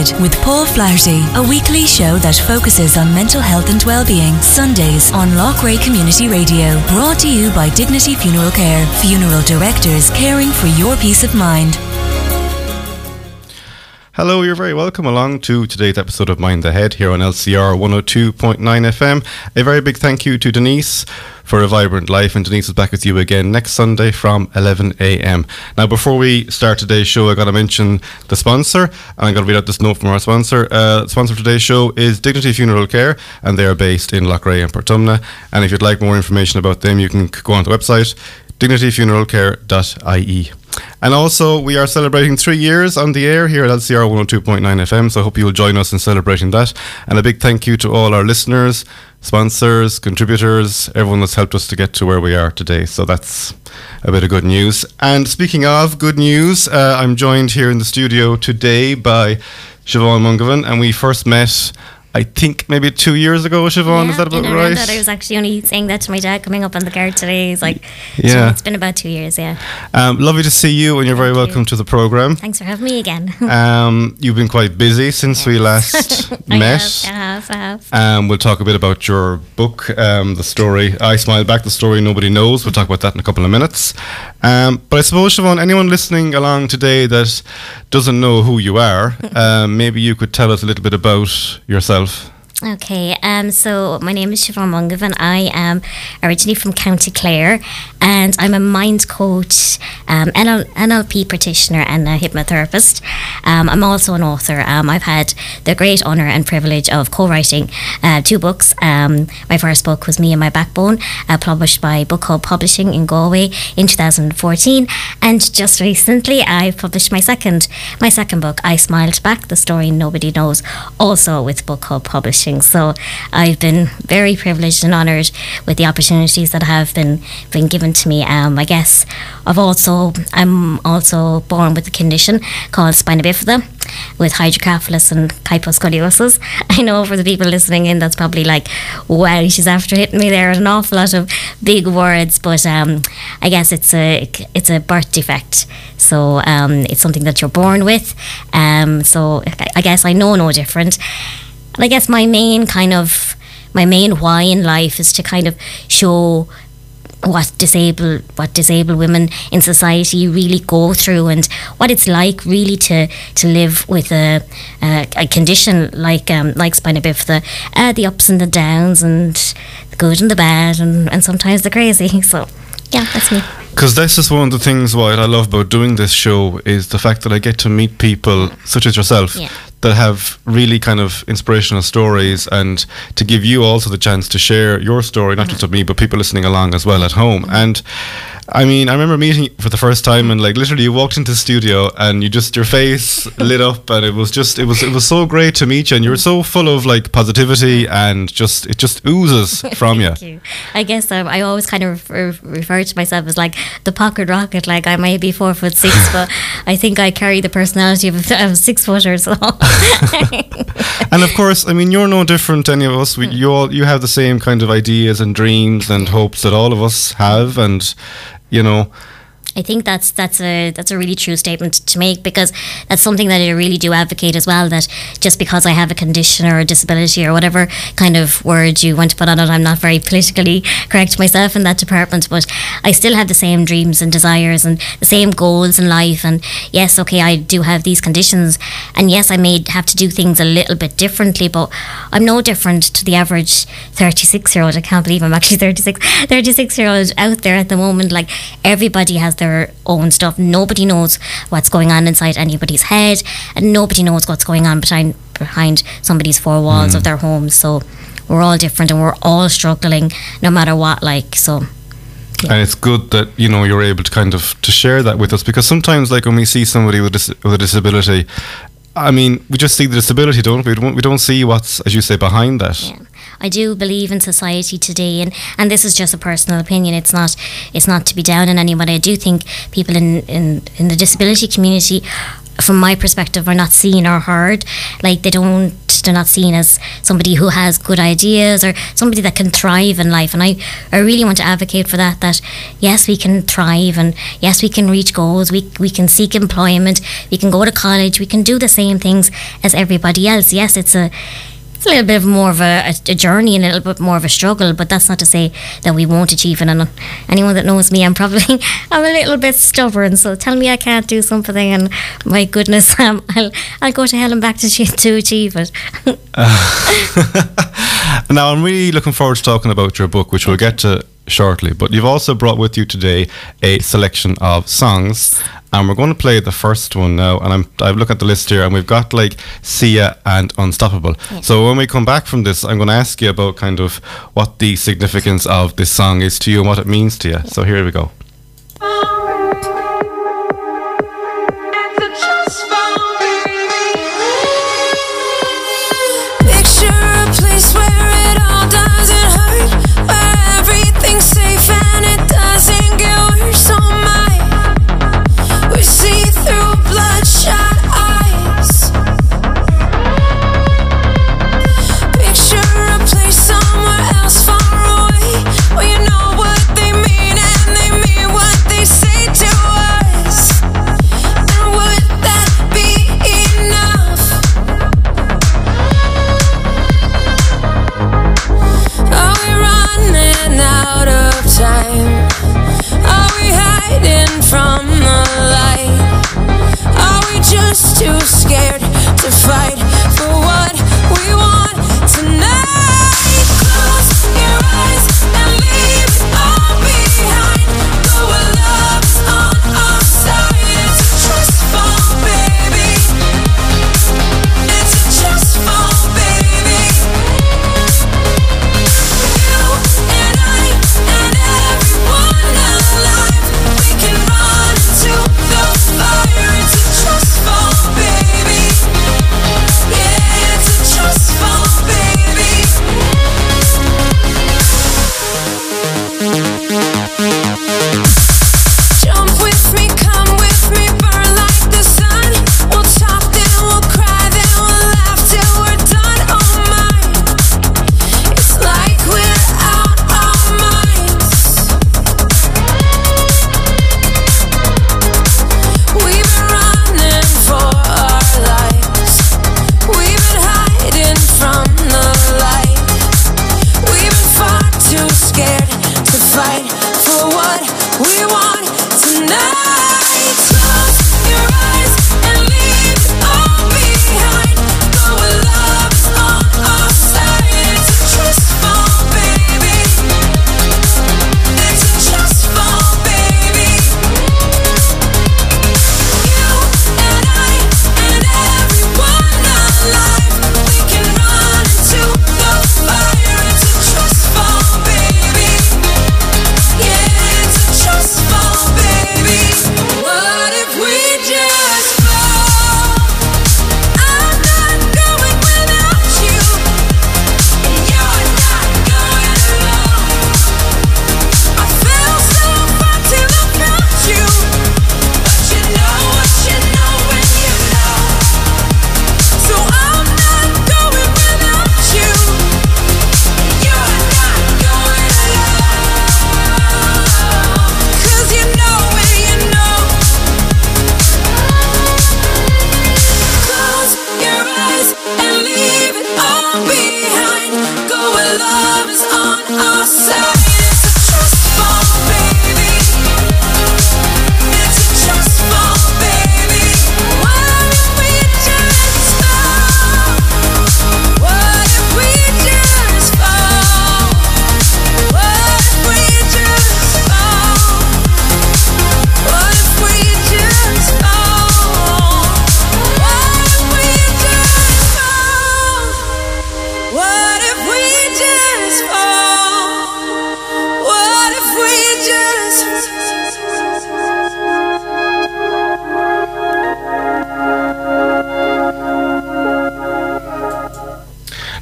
With Paul Flaherty, a weekly show that focuses on mental health and well-being. Sundays on Loughrea Community Radio. Brought to you by Dignity Funeral Care. Funeral directors caring for your peace of mind. Hello, you're very welcome along to today's episode of Mind the Head here on LCR 102.9 FM. A very big thank you to Denise for a vibrant life, and Denise is back with you again next Sunday from 11 a.m. Now, before we start today's show, I got to mention the sponsor, and I'm going to read out this note from our sponsor. Uh, sponsor of today's show is Dignity Funeral Care, and they are based in Loughrea and Portumna. And if you'd like more information about them, you can go on the website dignityfuneralcare.ie. And also, we are celebrating three years on the air here at LCR 102.9 FM, so I hope you'll join us in celebrating that. And a big thank you to all our listeners, sponsors, contributors, everyone that's helped us to get to where we are today. So that's a bit of good news. And speaking of good news, uh, I'm joined here in the studio today by Siobhan Mungovan, and we first met I think maybe two years ago, Siobhan. Yeah, is that about you know, right? That I was actually only saying that to my dad coming up on the card today. He's like, Yeah. it's been about two years. Yeah, Um, lovely to see you, and you're very Thank you. welcome to the program. thanks for having me again. Um, you've been quite busy since we last I met. have, I have, I have. Um, we'll talk a bit about your book, um, the story I Smile Back, the story nobody knows. We'll talk about that in a couple of minutes. Um, but I suppose, Siobhan, anyone listening along today that doesn't know who you are, um, maybe you could tell us a little bit about yourself yourself Okay, um, so my name is Siobhan Mungovan. I am originally from County Clare and I'm a mind coach, um, NL- NLP practitioner, and a hypnotherapist. Um, I'm also an author. Um, I've had the great honour and privilege of co writing uh, two books. Um, my first book was Me and My Backbone, uh, published by Book Hub Publishing in Galway in 2014. And just recently, I published my second, my second book, I Smiled Back, the story nobody knows, also with Book Hub Publishing. So I've been very privileged and honoured with the opportunities that have been been given to me. Um, I guess I've also I'm also born with a condition called spina bifida with hydrocephalus and kyphoscoliosis. I know for the people listening in, that's probably like, wow, she's after hitting me there an awful lot of big words, but um, I guess it's a it's a birth defect. So um, it's something that you're born with. Um, so I guess I know no different. And I guess my main kind of my main why in life is to kind of show what disabled what disabled women in society really go through and what it's like really to to live with a a, a condition like um like spina bifida uh, the ups and the downs and the good and the bad and, and sometimes the crazy so yeah that's me Because this is one of the things why I love about doing this show is the fact that I get to meet people such as yourself Yeah. That have really kind of inspirational stories and to give you also the chance to share your story, not just of me, but people listening along as well at home. And I mean, I remember meeting you for the first time and like literally you walked into the studio and you just your face lit up and it was just it was it was so great to meet you and you were so full of like positivity and just it just oozes from you. Thank you. I guess um, I always kind of refer, refer to myself as like the pocket rocket. Like I might be four foot six, but I think I carry the personality of a, of a six footer. So And of course, I mean, you're no different to any of us. We, hmm. you all, you have the same kind of ideas and dreams and hopes that all of us have, and you know, I think that's that's a that's a really true statement to make because that's something that I really do advocate as well. That just because I have a condition or a disability or whatever kind of word you want to put on it, I'm not very politically correct myself in that department. But I still have the same dreams and desires and the same goals in life. And yes, okay, I do have these conditions, and yes, I may have to do things a little bit differently, but I'm no different to the average 36 year old. I can't believe I'm actually 36. 36 year old out there at the moment. Like everybody has their own stuff. Nobody knows what's going on inside anybody's head, and nobody knows what's going on behind behind somebody's four walls of hmm. their home. So we're all different, and we're all struggling, no matter what. Like so. and it's good that you know you're able to kind of to share that with us because sometimes, like when we see somebody with, dis- with a disability, I mean, we just see the disability, don't we? We don't, we don't see what's, as you say, behind that. Yeah. I do believe in society today, and, and this is just a personal opinion. It's not it's not to be down on anybody. I do think people in, in, in the disability community, from my perspective, are not seen or heard. Like they don't they're not seen as somebody who has good ideas or somebody that can thrive in life. And I, I really want to advocate for that. That yes, we can thrive, and yes, we can reach goals. We we can seek employment. We can go to college. We can do the same things as everybody else. Yes, it's a it's a little bit more of a, a, journey and a little bit more of a struggle, but that's not to say that we won't achieve it. And anyone that knows me, I'm probably I'm a little bit stubborn. So tell me I can't do something, and my goodness, um, I'll I'll go to hell and back to to achieve it. uh, now I'm really looking forward to talking about your book, which we'll get to shortly. But you've also brought with you today a selection of songs, and we're going to play the first one now. And I'm I've looked at the list here, and we've got like Sia and Unstoppable. Yeah. So when we come back from this, I'm going to ask you about kind of what the significance of this song is to you and what it means to you. So here we go. Um,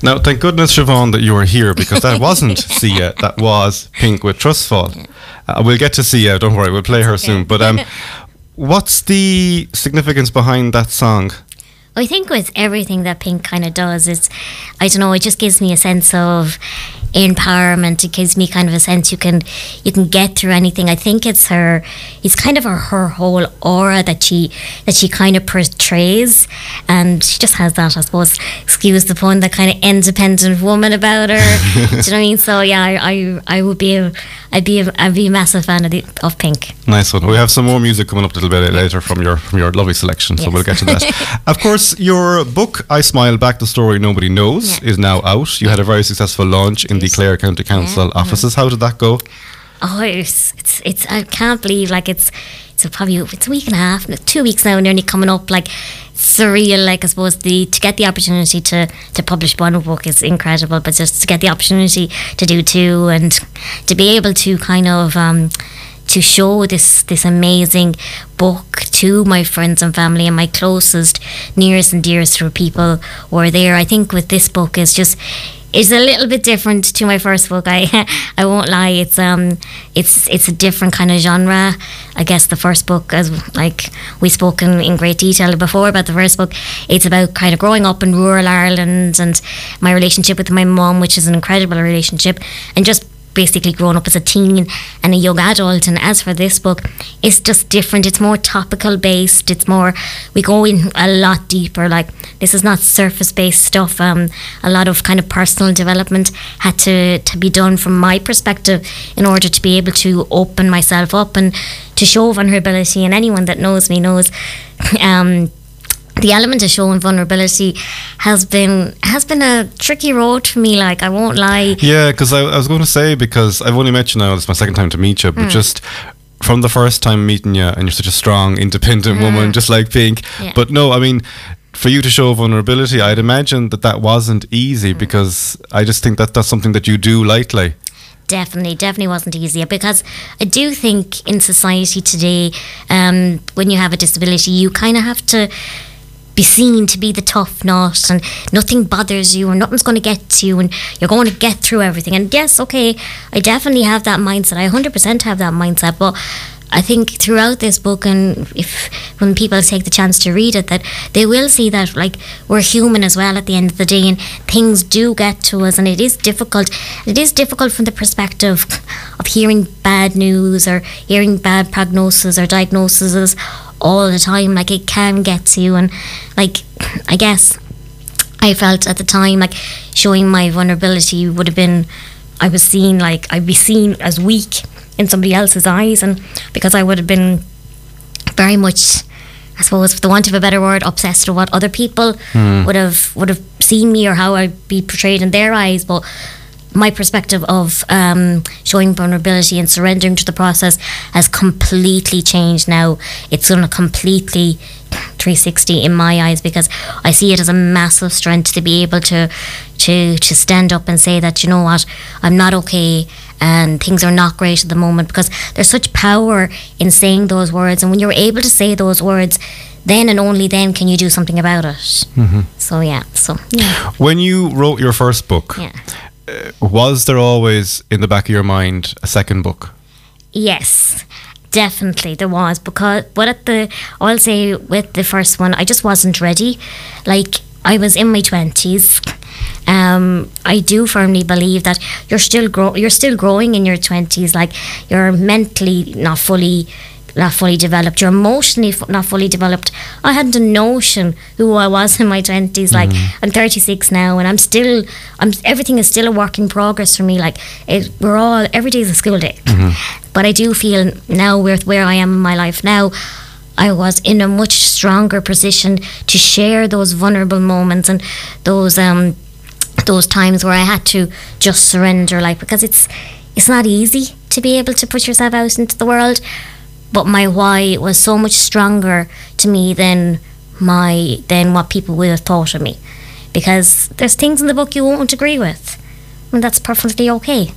Now, thank goodness, Siobhan, that you were here because that wasn't Sia, that was Pink with Trustfall. Uh, we'll get to Sia, don't worry, we'll play her okay. soon. But um, what's the significance behind that song? I think with everything that Pink kind of does, it's, I don't know, it just gives me a sense of empowerment. It gives me kind of a sense you can, you can get through anything. I think it's her, it's kind of her, her whole aura that she, that she kind of portrays, and she just has that, I suppose, excuse the pun, that kind of independent woman about her. Do you know what I mean? So yeah, I, I, I would be, a, I'd be, a, I'd be a massive fan of the, of Pink. Nice one. We have some more music coming up a little bit later from your from your lovely selection, so Yes. we'll get to that. of course, your book "I Smile Back: The Story Nobody Knows" Yeah. is now out. You had a very successful launch in the Clare County Council Yeah. offices. How did that go? Oh, it's, it's, it's, I can't believe, like, it's, a probably, it's a week and a half, two weeks now, nearly coming up, like, surreal, like, I suppose, the, to get the opportunity to, to publish one book is incredible, but just to get the opportunity to do two and to be able to kind of, um, to show this this amazing book to my friends and family and my closest, nearest and dearest people who are there. I think with this book is just is a little bit different to my first book. I I won't lie. It's um it's it's a different kind of genre. I guess the first book, as like we spoke in, in great detail before about the first book, it's about kind of growing up in rural Ireland and my relationship with my mum, which is an incredible relationship, and just basically grown up as a teen and a young adult. And as for this book, it's just different. It's more topical based. It's more we go in a lot deeper. Like this is not surface based stuff. Um, a lot of kind of personal development had to to be done from my perspective in order to be able to open myself up and to show vulnerability. And anyone that knows me knows. Um, the element of showing vulnerability has been has been a tricky road for me. Like I won't lie. Yeah, because I, I was going to say because I've only met you now. It's my second time to meet you, but Hmm. just from the first time meeting you, and you're such a strong, independent woman, just like Pink. Yeah. But no, I mean. For you to show vulnerability, I'd imagine that that wasn't easy Hmm. because I just think that that's something that you do lightly. definitely definitely wasn't easy because i do think in society today um, when you have a disability you kind of have to be seen to be the tough nut and nothing bothers you and nothing's going to get to you and you're going to get through everything. And yes okay i definitely have that mindset. I 100% have that mindset. But I think throughout this book, and if when people take the chance to read it, that they will see that like we're human as well at the end of the day, and things do get to us, and it is difficult. It is difficult from the perspective of hearing bad news or hearing bad prognosis or diagnoses all the time. Like it can get to you, and like I guess I felt at the time like showing my vulnerability would have been I was seen like I'd be seen as weak in somebody else's eyes. And because I would have been very much I suppose for the want of a better word obsessed with what other people hmm. would have would have seen me or how I'd be portrayed in their eyes. But my perspective of um, showing vulnerability and surrendering to the process has completely changed now. It's going to completely 360 in my eyes because I see it as a massive strength to be able to to to stand up and say that you know what I'm not okay and things are not great at the moment because there's such power in saying those words and when you're able to say those words then and only then can you do something about it. So yeah, so yeah, When you wrote your first book, yeah. Was there always in the back of your mind a second book? Yes, definitely there was because but at the I'll say with the first one I just wasn't ready. Like I was in my twenties. Um, I do firmly believe that you're still grow you're still growing in your twenties. Like you're mentally not fully not fully developed. You're emotionally f- not fully developed. I hadn't a notion who I was in my twenties. Like I'm 36 now, and I'm still I'm everything is still a work in progress for me. Like it, we're all every day is a school day. But I do feel now with where I am in my life now. I was in a much stronger position to share those vulnerable moments and those um those times where I had to just surrender like because it's it's not easy to be able to put yourself out into the world but my why was so much stronger to me than my than what people would have thought of me. Because there's things in the book you won't agree with. And that's perfectly okay.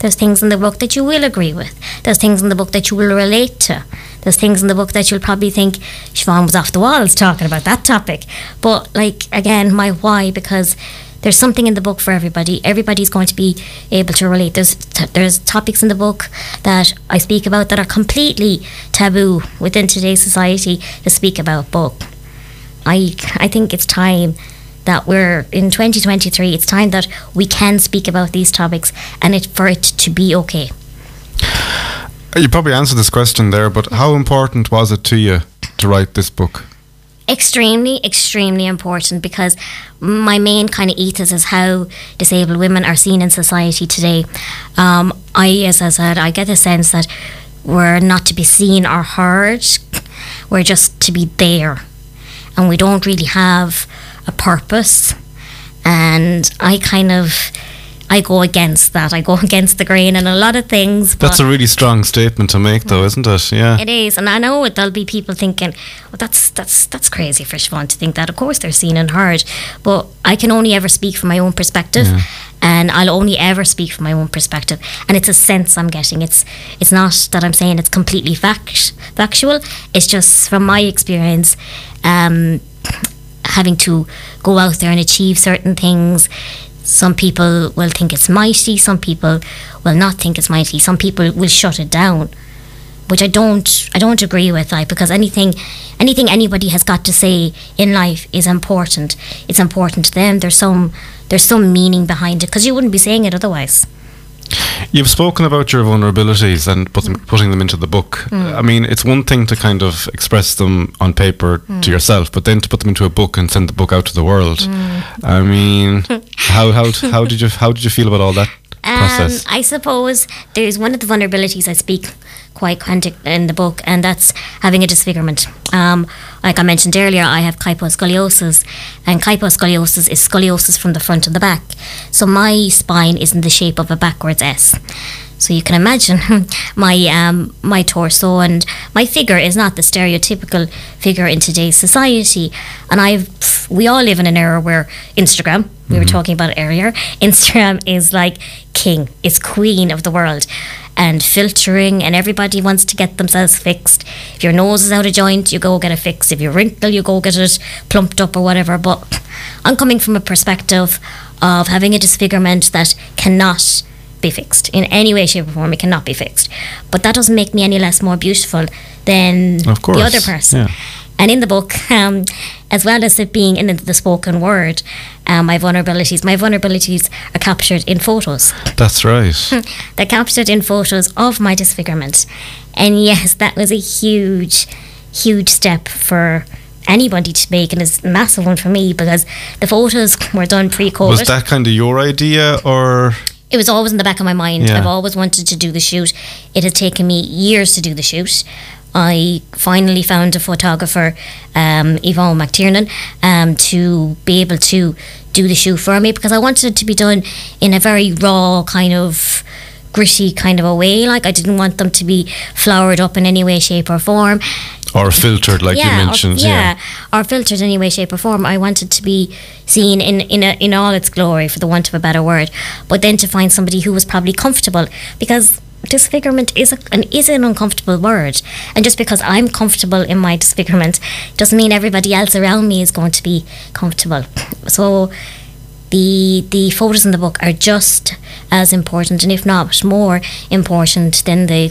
There's things in the book that you will agree with. There's things in the book that you will relate to. There's things in the book that you'll probably think Siobhan was off the walls talking about that topic. But like again my why because there's something in the book for everybody. Everybody's going to be able to relate. There's t- there's topics in the book that I speak about that are completely taboo within today's society to speak about. But I I think it's time that we're in 2023. It's time that we can speak about these topics, and it for it to be okay. You probably answered this question there, but how important was it to you to write this book? Extremely, extremely important because my main kind of ethos is how disabled women are seen in society today. Um, I, as I said, I get the sense that we're not to be seen or heard, we're just to be there. And we don't really have a purpose. And I kind of I go against that. I go against the grain and a lot of things. That's a really strong statement to make, though, isn't it? Yeah. It is, and I know there'll be people thinking, "Well, that's that's that's crazy for Siobhan to think that." Of course, they're seen and heard, but I can only ever speak from my own perspective. Yeah. And I'll only ever speak from my own perspective, and it's a sense I'm getting. It's it's not that I'm saying it's completely fact, factual. It's just from my experience, um, having to go out there and achieve certain things some people will think it's mighty, some people will not think it's mighty, some people will shut it down. Which I don't I don't agree with like because anything anything anybody has got to say in life is important. It's important to them. There's some there's some meaning behind it because you wouldn't be saying it otherwise. You've spoken about your vulnerabilities and put them, putting them into the book. Mm. I mean, it's one thing to kind of express them on paper mm. to yourself, but then to put them into a book and send the book out to the world. Mm. I mean, how how how did you how did you feel about all that um? I suppose there's one of the vulnerabilities I speak quite quite in the book, and that's having a disfigurement. Um, like I mentioned earlier, I have kyphoscoliosis, and kyphoscoliosis is scoliosis from the front and the back. So my spine is in the shape of a backwards S. So you can imagine my um, my torso and my figure is not the stereotypical figure in today's society. And I've we all live in an era where Instagram, we mm-hmm. were talking about earlier, Instagram is like king, it's queen of the world. And filtering, and everybody wants to get themselves fixed. If your nose is out of joint, you go get it fixed. If you wrinkle, you go get it plumped up or whatever. But I'm coming from a perspective of having a disfigurement that cannot be fixed in any way, shape, or form. It cannot be fixed. But that doesn't make me any less more beautiful than the other person. Yeah. And in the book, um, as well as it being in the spoken word, um, my vulnerabilities, my vulnerabilities are captured in photos. That's right. They're captured in photos of my disfigurement. And yes, that was a huge, huge step for anybody to make and it's a massive one for me because the photos were done pre-COVID. Was that kind of your idea or it was always in the back of my mind. Yeah. I've always wanted to do the shoot. It had taken me years to do the shoot. I finally found a photographer, um, Yvonne McTiernan, um, to be able to do the shoot for me because I wanted it to be done in a very raw kind of gritty kind of a way. Like I didn't want them to be flowered up in any way, shape, or form. Or filtered, like yeah, you mentioned. Or, yeah, yeah, or filtered in any way, shape, or form. I wanted to be seen in in a, in all its glory, for the want of a better word. But then to find somebody who was probably comfortable, because disfigurement is a, an is an uncomfortable word, and just because I'm comfortable in my disfigurement doesn't mean everybody else around me is going to be comfortable. So the the photos in the book are just as important, and if not more important than the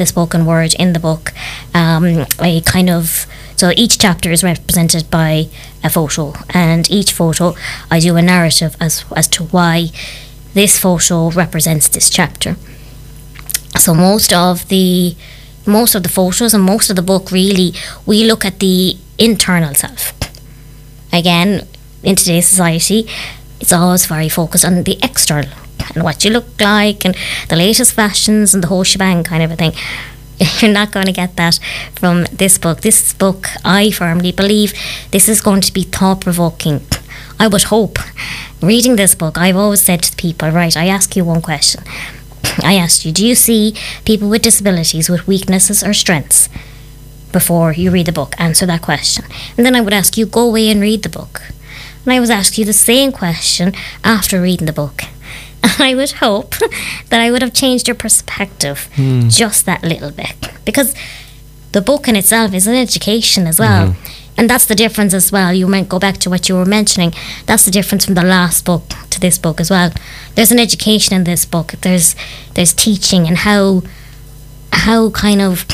the spoken word in the book. Um, I kind of so each chapter is represented by a photo, and each photo I do a narrative as as to why this photo represents this chapter. So most of the most of the photos and most of the book really we look at the internal self. Again, in today's society, it's always very focused on the external and what you look like and the latest fashions and the whole shebang kind of a thing. You're not going to get that from this book. This book, I firmly believe, this is going to be thought provoking. I would hope. Reading this book, I've always said to people, right, I ask you one question. I asked you, do you see people with disabilities with weaknesses or strengths? Before you read the book, answer that question. And then I would ask you, go away and read the book. And I would ask you the same question after reading the book. I would hope that I would have changed your perspective mm. just that little bit. Because the book in itself is an education as well. Mm-hmm. And that's the difference as well. You might go back to what you were mentioning. That's the difference from the last book to this book as well. There's an education in this book. There's there's teaching and how how kind of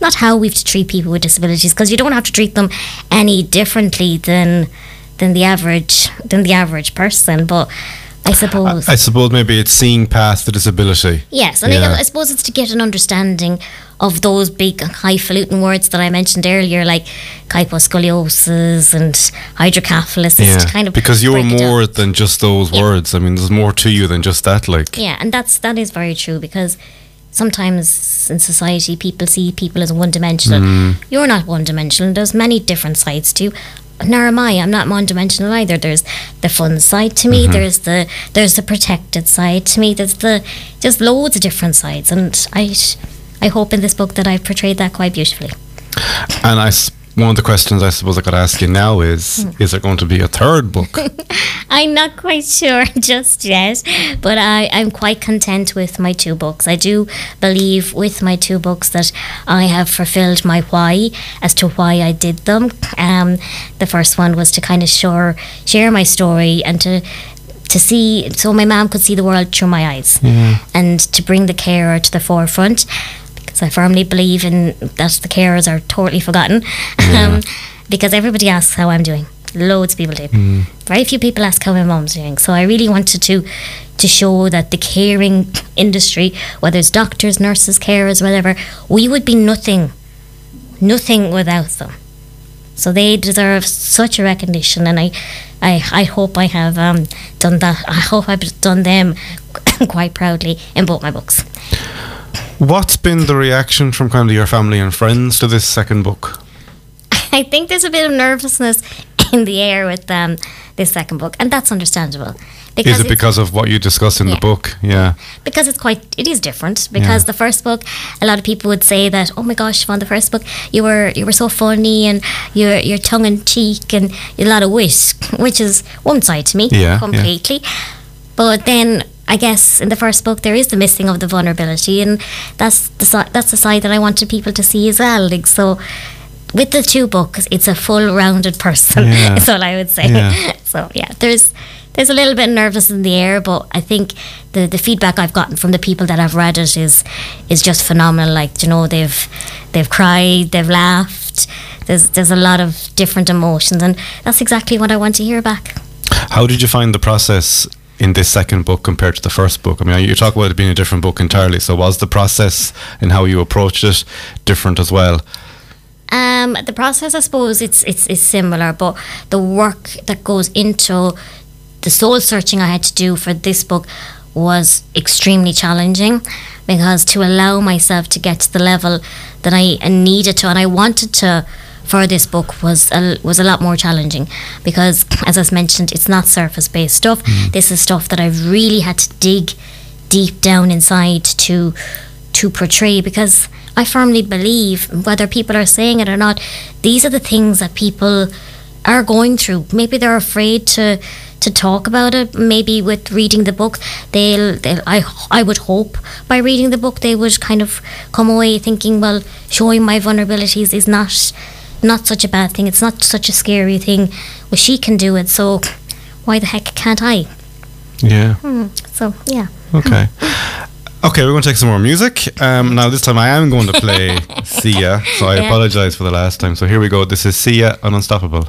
not how we have to treat people with disabilities because you don't have to treat them any differently than than the average than the average person, but. I suppose. I, I suppose maybe it's seeing past the disability. Yes, and yeah. I, I, suppose it's to get an understanding of those big highfalutin words that I mentioned earlier, like kyphoscoliosis and hydrocephalus. Yeah, kind of because you're more than just those yeah. words. I mean, there's more to you than just that. Like yeah, and that's that is very true because sometimes in society people see people as one dimensional. Mm. You're not one dimensional. There's many different sides to you nor am I. I'm not one dimensional either. There's the fun side to me. Mm-hmm. There's the there's the protected side to me. There's the just loads of different sides, and I I hope in this book that I've portrayed that quite beautifully. And I one of the questions I suppose I could ask you now is hmm. Is there going to be a third book? I'm not quite sure just yet, but I, I'm quite content with my two books. I do believe with my two books that I have fulfilled my why as to why I did them. Um, the first one was to kind of share, share my story and to to see so my mom could see the world through my eyes yeah. and to bring the carer to the forefront because I firmly believe in that the carers are totally forgotten. Yeah. Um, because everybody asks how I'm doing. Loads of people do. Mm. Very few people ask how my mom's doing. So I really wanted to to show that the caring industry, whether it's doctors, nurses, carers, whatever, we would be nothing, nothing without them. So they deserve such a recognition, and I, I, I hope I have um, done that. I hope I've done them quite proudly in both my books. What's been the reaction from kind of your family and friends to this second book? I think there's a bit of nervousness in the air with um, this second book, and that's understandable. Is it because of what you discuss in yeah. the book? Yeah. Because it's quite, it is different. Because yeah. the first book, a lot of people would say that, oh my gosh, on the first book, you were you were so funny and you're you're tongue in cheek and a lot of wit, which is one side to me yeah, completely. But then I guess in the first book there is the missing of the vulnerability, and that's the that's the side that I wanted people to see as well. Like so, with the two books, it's a full-rounded person. Yeah. That's all I would say. Yeah. So yeah, there's there's a little bit nervous in the air, but I think the the feedback I've gotten from the people that have read it is is just phenomenal. Like you know, they've they've cried, they've laughed. There's there's a lot of different emotions, and that's exactly what I want to hear back. How did you find the process in this second book compared to the first book? I mean, you talk about it being a different book entirely. So was the process and how you approached it different as well? Um, the process, I suppose, it's it's is similar, but the work that goes into the soul searching I had to do for this book was extremely challenging because to allow myself to get to the level that I needed to and I wanted to for this book was a, was a lot more challenging because, as I mentioned, it's not surface based stuff. Mm. This is stuff that I've really had to dig deep down inside to to portray because I firmly believe, whether people are saying it or not, these are the things that people are going through. Maybe they're afraid to to talk about it. Maybe with reading the book, they'll, they'll I I would hope by reading the book they would kind of come away thinking, well, showing my vulnerabilities is not not such a bad thing. It's not such a scary thing. Well, she can do it, so why the heck can't I? Yeah. Hmm. So yeah. Okay. Okay, we're going to take some more music. Um, now, this time I am going to play Sia, so I yeah. apologize for the last time. So here we go. This is Sia on Unstoppable.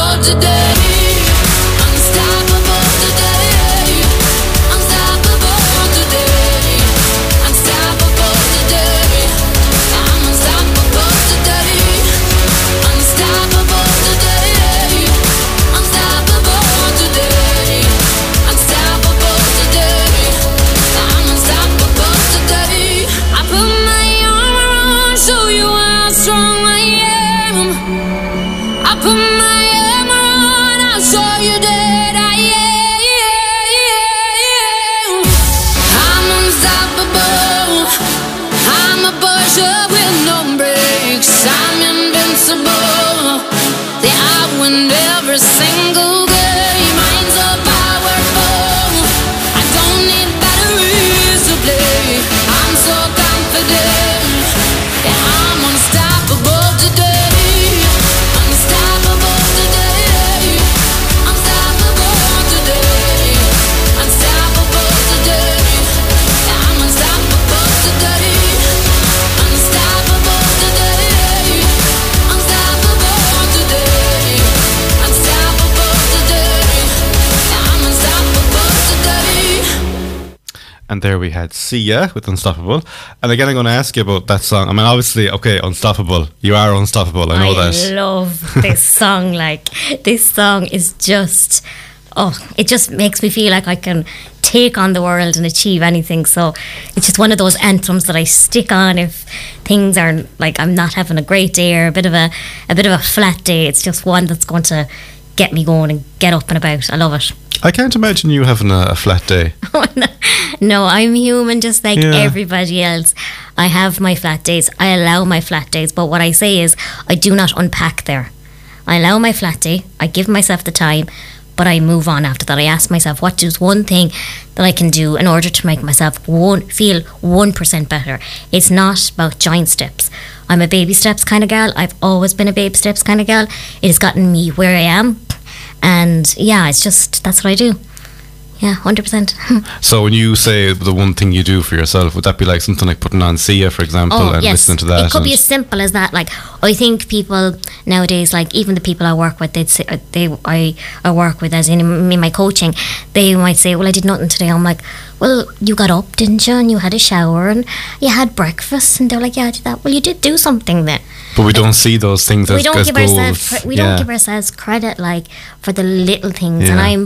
told today. We had Sia with Unstoppable. And again, I'm going to ask you about that song. I mean, obviously, okay, Unstoppable. You are unstoppable. I know I that. love this song. Like this song is just oh, it just makes me feel like I can take on the world and achieve anything. So it's just one of those anthems that I stick on if things are like I'm not having a great day or a bit of a a bit of a flat day. It's just one that's going to get me going and get up and about. I love it. I can't imagine you having a, a flat day. Oh, no, I'm human just like Yeah. everybody else. I have my flat days. I allow my flat days, but what I say is I do not unpack there. I allow my flat day. I give myself the time, but I move on after that. I ask myself what is one thing that I can do in order to make myself one feel one percent better. It's not about giant steps. I'm a baby steps kind of girl. I've always been a baby steps kind of girl. It has gotten me where I am, and yeah, it's just that's what I do. Yeah, hundred percent. So when you say the one thing you do for yourself, would that be like something like putting on Sia, for example, and listening to that? Oh, It could be as simple as that. Like I think people nowadays, like even the people I work with, they'd say uh, they I, I work with as in me my coaching, they might say, "Well, I did nothing today." I'm like, "Well, you got up, didn't you? And you had a shower and you had breakfast." And they're like, "Yeah, I did that." Well, you did do something then. but we don't see those things we as, don't as give goals. ourselves we Yeah. don't give ourselves credit like for the little things and i'm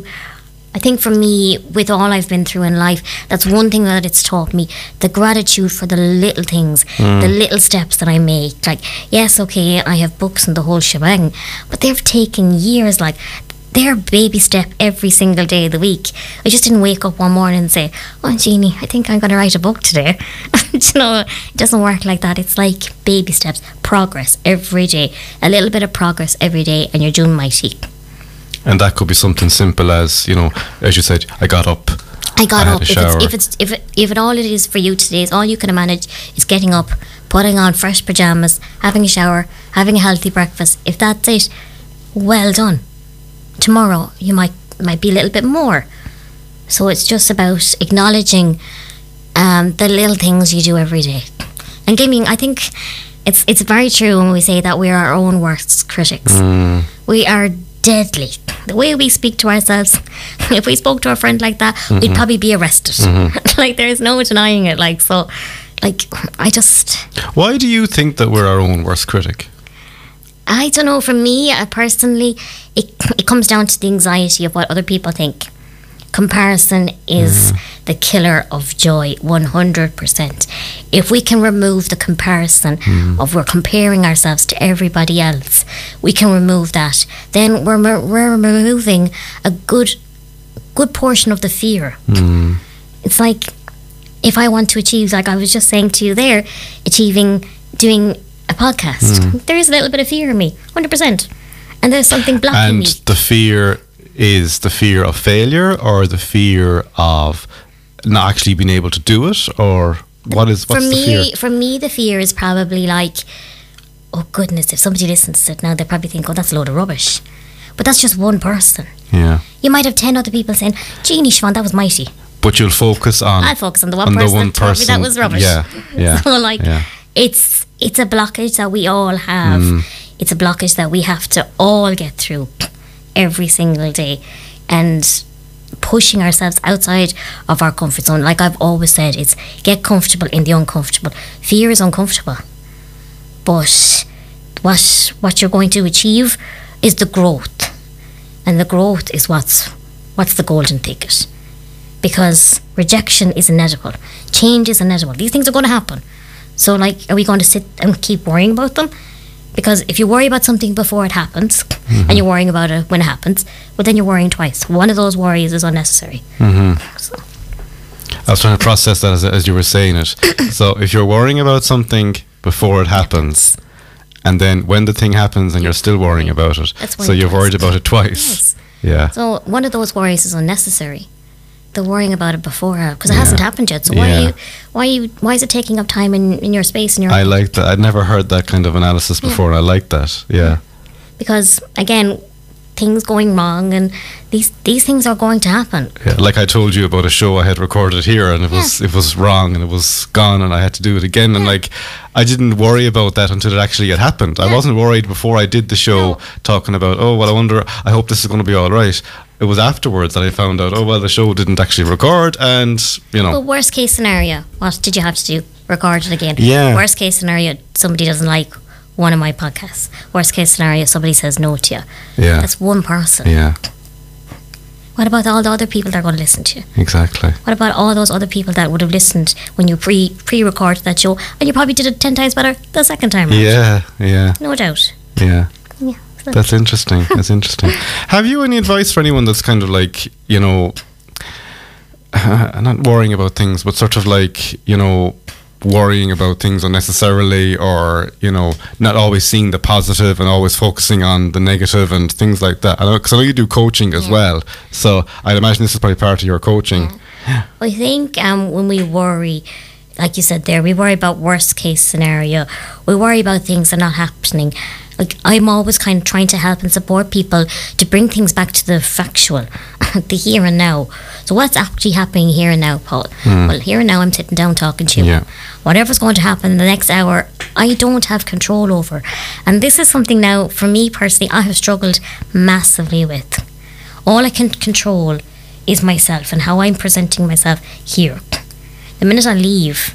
i think for me with all i've been through in life that's one thing that it's taught me the gratitude for the little things Hmm. the little steps that i make like yes okay i have books and the whole shebang but they've taken years like they're baby step every single day of the week. I just didn't wake up one morning and say, "Oh, Jeannie, I think I'm going to write a book today." you know, it doesn't work like that. It's like baby steps, progress every day, a little bit of progress every day, and you're doing mighty. And that could be something simple as, you know, as you said, I got up. I got I up. If it's, if it's if it, if it all it is for you today is all you can manage is getting up, putting on fresh pajamas, having a shower, having a healthy breakfast. If that's it, well done. Tomorrow you might might be a little bit more. So it's just about acknowledging um, the little things you do every day. And gaming, I think it's it's very true when we say that we're our own worst critics. We are deadly. The way we speak to ourselves, if we spoke to a friend like that, we'd probably be arrested. like there's no denying it. Like so, like I just Why do you think that we're our own worst critic? I don't know. For me, uh, personally, it it comes down to the anxiety of what other people think. Comparison is mm. the killer of joy, one hundred percent. If we can remove the comparison mm. of we're comparing ourselves to everybody else, we can remove that. Then we're we're removing a good good portion of the fear. Mm. It's like if I want to achieve, like I was just saying to you there, achieving doing a podcast, there is a little bit of fear in me, hundred percent, and there's something blocking And me. the fear is the fear of failure or the fear of not actually being able to do it or what is For what's the me, fear? for me, the fear is probably like, oh goodness, if somebody listens to it now, they probably think, oh, that's a load of rubbish. But that's just one person. Yeah. You might have ten other people saying, Jeannie Siobhan, that was mighty. But you'll focus on I'll focus on the one on the person one that me that was rubbish. Yeah. Yeah. so like yeah. it's it's a blockage that we all have. Mm. It's a blockage that we have to all get through every single day, and pushing ourselves outside of our comfort zone. Like I've always said, it's get comfortable in the uncomfortable. Fear is uncomfortable, but what what you're going to achieve is the growth, and the growth is what's what's the golden ticket because rejection is inevitable, change is inevitable. These things are going to happen. So, like, are we going to sit and keep worrying about them? Because if you worry about something before it happens, and mm-hmm. you're worrying about it when it happens, well, then you're worrying twice. One of those worries is unnecessary. Mm-hmm. So, I was trying to process that as, as you were saying it. so if you're worrying about something before it happens, and then when the thing happens and you're still worrying about it, That's so you're twice. worried about it twice. yes. Yeah. So one of those worries is unnecessary. The worrying about it before, because it Yeah. hasn't happened yet. So why Yeah. are you, why are you, why is it taking up time in, in your space and your I like that. I'd never heard that kind of analysis before. and I like that. Yeah. because again, things going wrong and these these things are going to happen. Yeah, like I told you about a show I had recorded here, and it was it was wrong, and it was gone, and I had to do it again. And like, I didn't worry about that until it actually had happened. I wasn't worried before I did the show, No. talking about, oh well, I wonder, I hope this is going to be all right. It was afterwards that I found out. Oh well, the show didn't actually record, and you know. But worst case scenario, what did you have to do? Record it again. Yeah. Worst case scenario, somebody doesn't like one of my podcasts. Worst case scenario, somebody says no to you. yeah. That's one person. yeah. What about all the other people that are going to listen to you? Exactly. What about all those other people that would have listened when you pre pre recorded that show and you probably did it ten times better the second time? round? Yeah. Yeah. No doubt. Yeah. Yeah. That's interesting. That's interesting. Have you any advice for anyone that's kind of like, you know, not worrying about things, but sort of like, you know, worrying about things unnecessarily or, you know, not always seeing the positive and always focusing on the negative and things like that? I know, because I know you do coaching as well. So I'd imagine this is probably part of your coaching. I think um, when we worry, like you said there, we worry about worst case scenario. We worry about things that are not happening. Like I'm always kind of trying to help and support people to bring things back to the factual, the here and now. So what's actually happening here and now, Paul? Hmm. Well, here and now I'm sitting down talking to you. Yeah. Whatever's going to happen in the next hour, I don't have control over. And this is something now, for me personally, I have struggled massively with. All I can control is myself and how I'm presenting myself here. The minute I leave,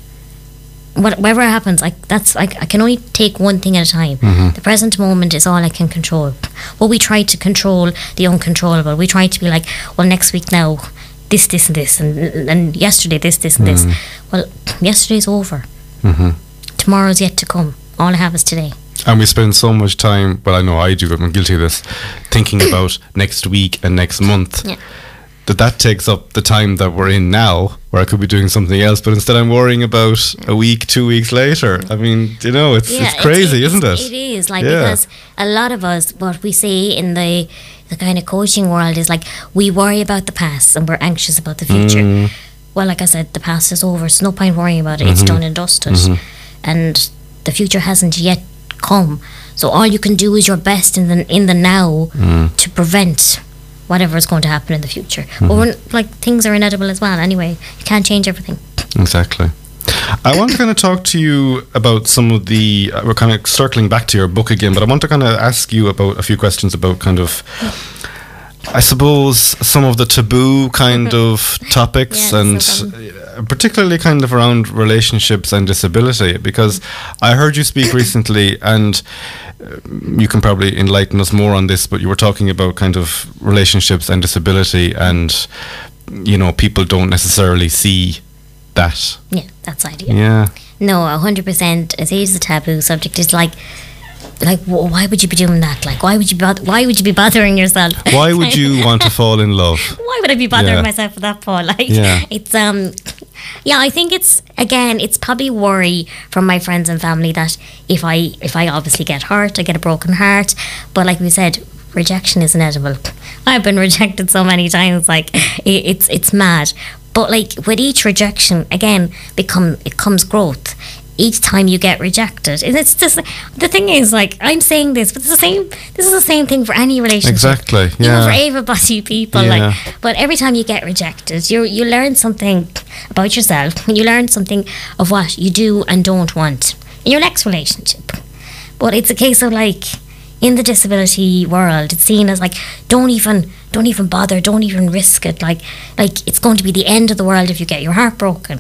whatever happens, like that's like I can only take one thing at a time. The present moment is all I can control. But we try to control the uncontrollable. We try to be like, well, next week now, this, this, and this, and and yesterday this, this, and this. Well, yesterday's over. hmm Tomorrow's yet to come. All I have is today. And we spend so much time, well, I know I do, I'm guilty of this, thinking about next week and next month. Yeah. That that takes up the time that we're in now, where I could be doing something else, but instead I'm worrying about a week, two weeks later. I mean, you know, it's, it's crazy, isn't it? It is like Yeah. because a lot of us, what we see in the the kind of coaching world is like we worry about the past and we're anxious about the future. Mm. Well, like I said, the past is over. So no point worrying about it. It's Mm-hmm. done and dusted, and the future hasn't yet come. So all you can do is your best in the in the now Mm. to prevent whatever is going to happen in the future. Mm-hmm. But when, like things are inedible as well. Anyway, you can't change everything. Exactly. I want to kind of talk to you about some of the. Uh, we're kind of circling back to your book again, but I want to kind of ask you about a few questions about kind of. I suppose some of the taboo kind of topics, Yeah, and particularly kind of around relationships and disability, because I heard you speak recently, and uh, you can probably enlighten us more on this. But you were talking about kind of relationships and disability, and you know, people don't necessarily see that. Yeah, that's idea. Yeah. No, a hundred percent. It is a taboo subject. It's like, like, wh- why would you be doing that? Like, why would you bother? Why would you be bothering yourself? Why would you want to fall in love? Why would I be bothering Yeah. myself with that, Paul? Like, Yeah. it's um, yeah. I think it's again, it's probably worry from my friends and family that if I if I obviously get hurt, I get a broken heart. But like we said, rejection is inevitable. I've been rejected so many times. Like, it, it's it's mad. But like with each rejection, again, become it comes growth. Each time you get rejected, and it's just the thing is like I'm saying this, but it's the same. This is the same thing for any relationship. Exactly, Even yeah. for able-bodied people, Yeah. like. But every time you get rejected, you you learn something about yourself. You learn something of what you do and don't want in your next relationship. But it's a case of like in the disability world, it's seen as like don't even don't even bother, don't even risk it. Like like it's going to be the end of the world if you get your heart broken.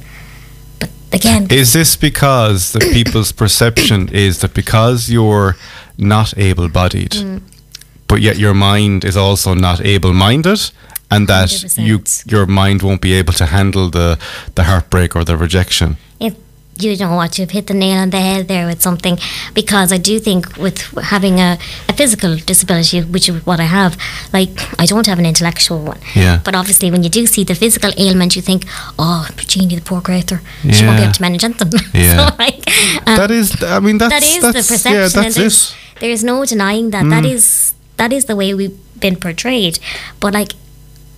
Again, Is this because the people's perception is that because you're not able bodied, Mm. but yet your mind is also not able minded? And that you 100%. your mind won't be able to handle the, the heartbreak or the rejection. You know what you've hit the nail on the head there with something because I do think with having a, a physical disability which is what I have like I don't have an intellectual one Yeah. but obviously when you do see the physical ailment you think oh Jeannie the poor creator she won't be able to manage anything Yeah. so like um, that is, I mean, that's that is that's, the perception Yeah, that's there's. Mm. there's no denying that that is that is the way we've been portrayed but like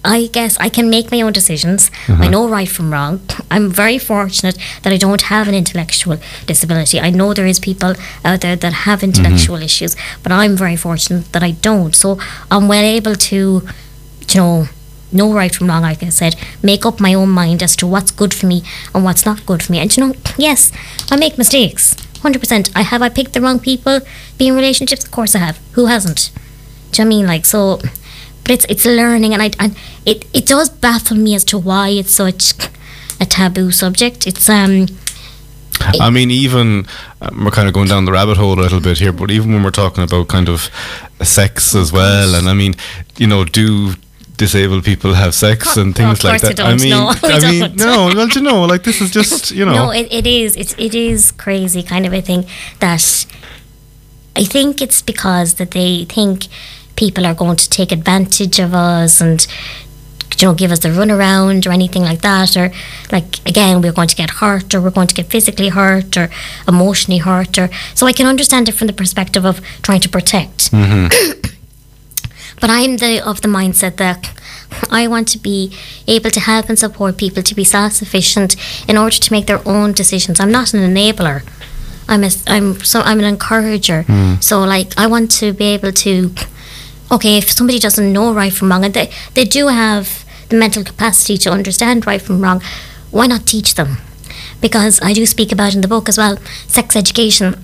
I guess I can make my own decisions. Uh-huh. I know right from wrong. I'm very fortunate that I don't have an intellectual disability. I know there is people out there that have intellectual Mm-hmm. issues, but I'm very fortunate that I don't. So I'm well able to, you know, know right from wrong. Like I said, make up my own mind as to what's good for me and what's not good for me. And you know, yes, I make mistakes. Hundred percent. I have. I picked the wrong people. Be in relationships. Of course, I have. Who hasn't? Do you know what I mean like so? But it's it's learning, and I and it it does baffle me as to why it's such a taboo subject. It's um. I mean, even um, we're kind of going down the rabbit hole a little bit here, but even when we're talking about kind of sex as well, and I mean, you know, do disabled people have sex and things like that? I mean. No, I mean, don't. no, well, you know, like this is just, you know, No, it, it is. It's it is crazy kind of a thing that I think it's because that they think people are going to take advantage of us and you know give us the runaround or anything like that or like again we're going to get hurt or we're going to get physically hurt or emotionally hurt or so I can understand it from the perspective of trying to protect. Mm-hmm. But I'm the of the mindset that I want to be able to help and support people to be self-sufficient in order to make their own decisions. I'm not an enabler. I'm a, I'm so I'm an encourager. Mm. So like I want to be able to okay, if somebody doesn't know right from wrong and they they do have the mental capacity to understand right from wrong, why not teach them? Because I do speak about in the book as well, sex education.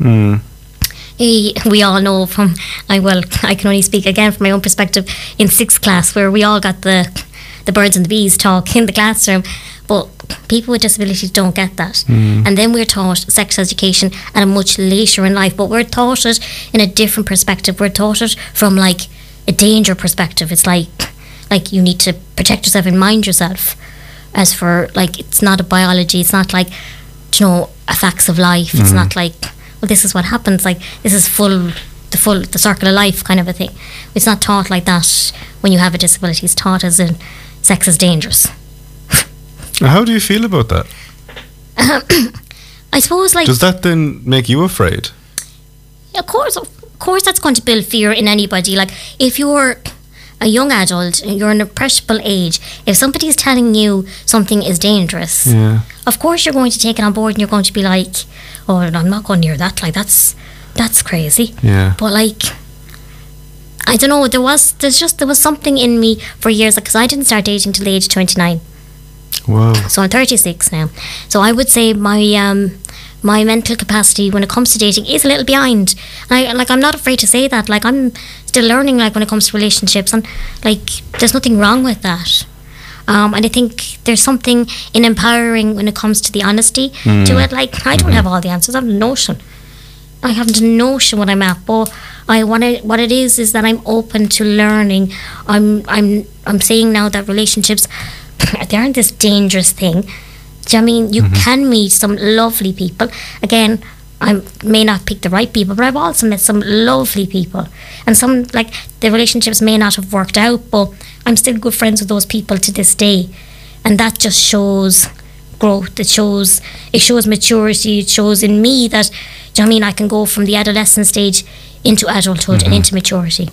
Eh, we all know from I well I can only speak again from my own perspective. In sixth class where we all got the the birds and the bees talk in the classroom but people with disabilities don't get that. And then we're taught sex education at a much later in life but we're taught it in a different perspective. We're taught it from like a danger perspective. It's like like you need to protect yourself and mind yourself. As for like it's not a biology. It's not like you know a facts of life. It's not mm-hmm. like well this is what happens. Like this is full the full the circle of life kind of a thing. It's not taught like that when you have a disability. It's taught as in sex is dangerous. How do you feel about that? i suppose like Does that then make you afraid? of course of course that's going to build fear in anybody like if you're a young adult you're an impressionable age if somebody's telling you something is dangerous Yeah. of course you're going to take it on board and you're going to be like oh i'm not going near that like that's that's crazy Yeah. but like i don't know there was there's just there was something in me for years because i didn't start dating till the age of 29 Wow. so i'm 36 now so i would say my um my mental capacity when it comes to dating is a little behind and I, like i'm not afraid to say that like i'm still learning like when it comes to relationships and like there's nothing wrong with that um, and I think there's something in empowering when it comes to the honesty to it. Like I don't have all the answers. I have no notion. I haven't a notion what I'm at, but I want to. What it is is that I'm open to learning. I'm I'm I'm saying now that relationships they aren't this dangerous thing. Do you know I mean you can meet some lovely people? Again, I may not pick the right people, but I've also met some lovely people, and some like the relationships may not have worked out, but I'm still good friends with those people to this day, and that just shows growth. It shows it shows maturity. It shows in me that, do you know what I mean? I can go from the adolescent stage into adulthood and into maturity.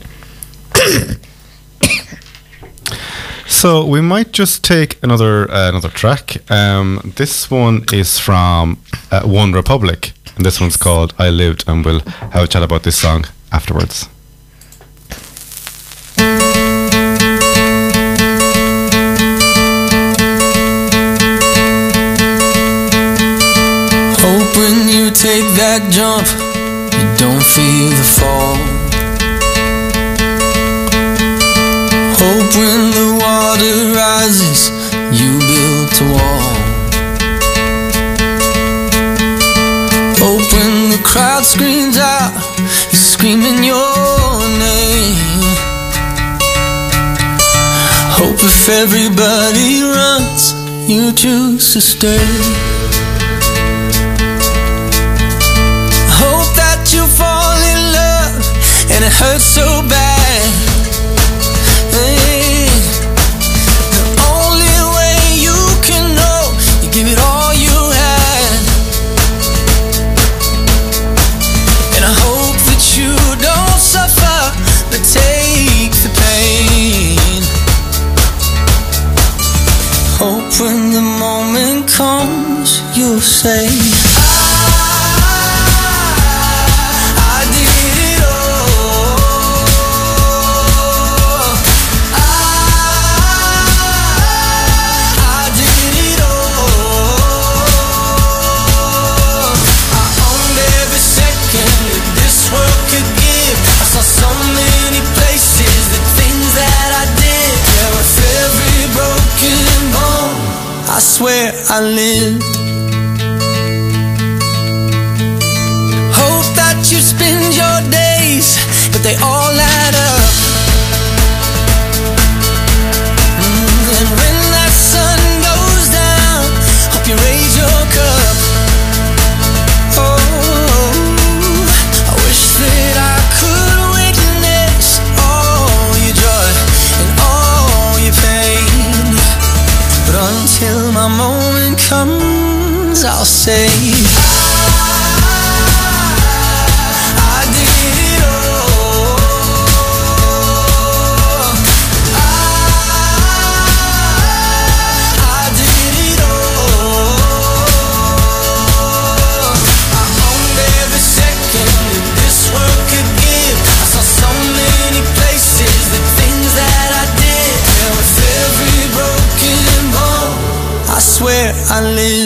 So we might just take another uh, another track. Um, this one is from uh, OneRepublic, and this one's called "I Lived," and we'll have a chat about this song afterwards. Hope when you take that jump, you don't feel the fall. Rises, you build a wall. Hope when the crowd screams out, you're screaming your name. Hope if everybody runs, you choose to stay. Hope that you fall in love and it hurts so bad. Say, they all add up. Mm, And when that sun goes down, hope you raise your cup. Oh, I wish that I could witness all your joy and all your pain. But until my moment comes, I'll say I lived.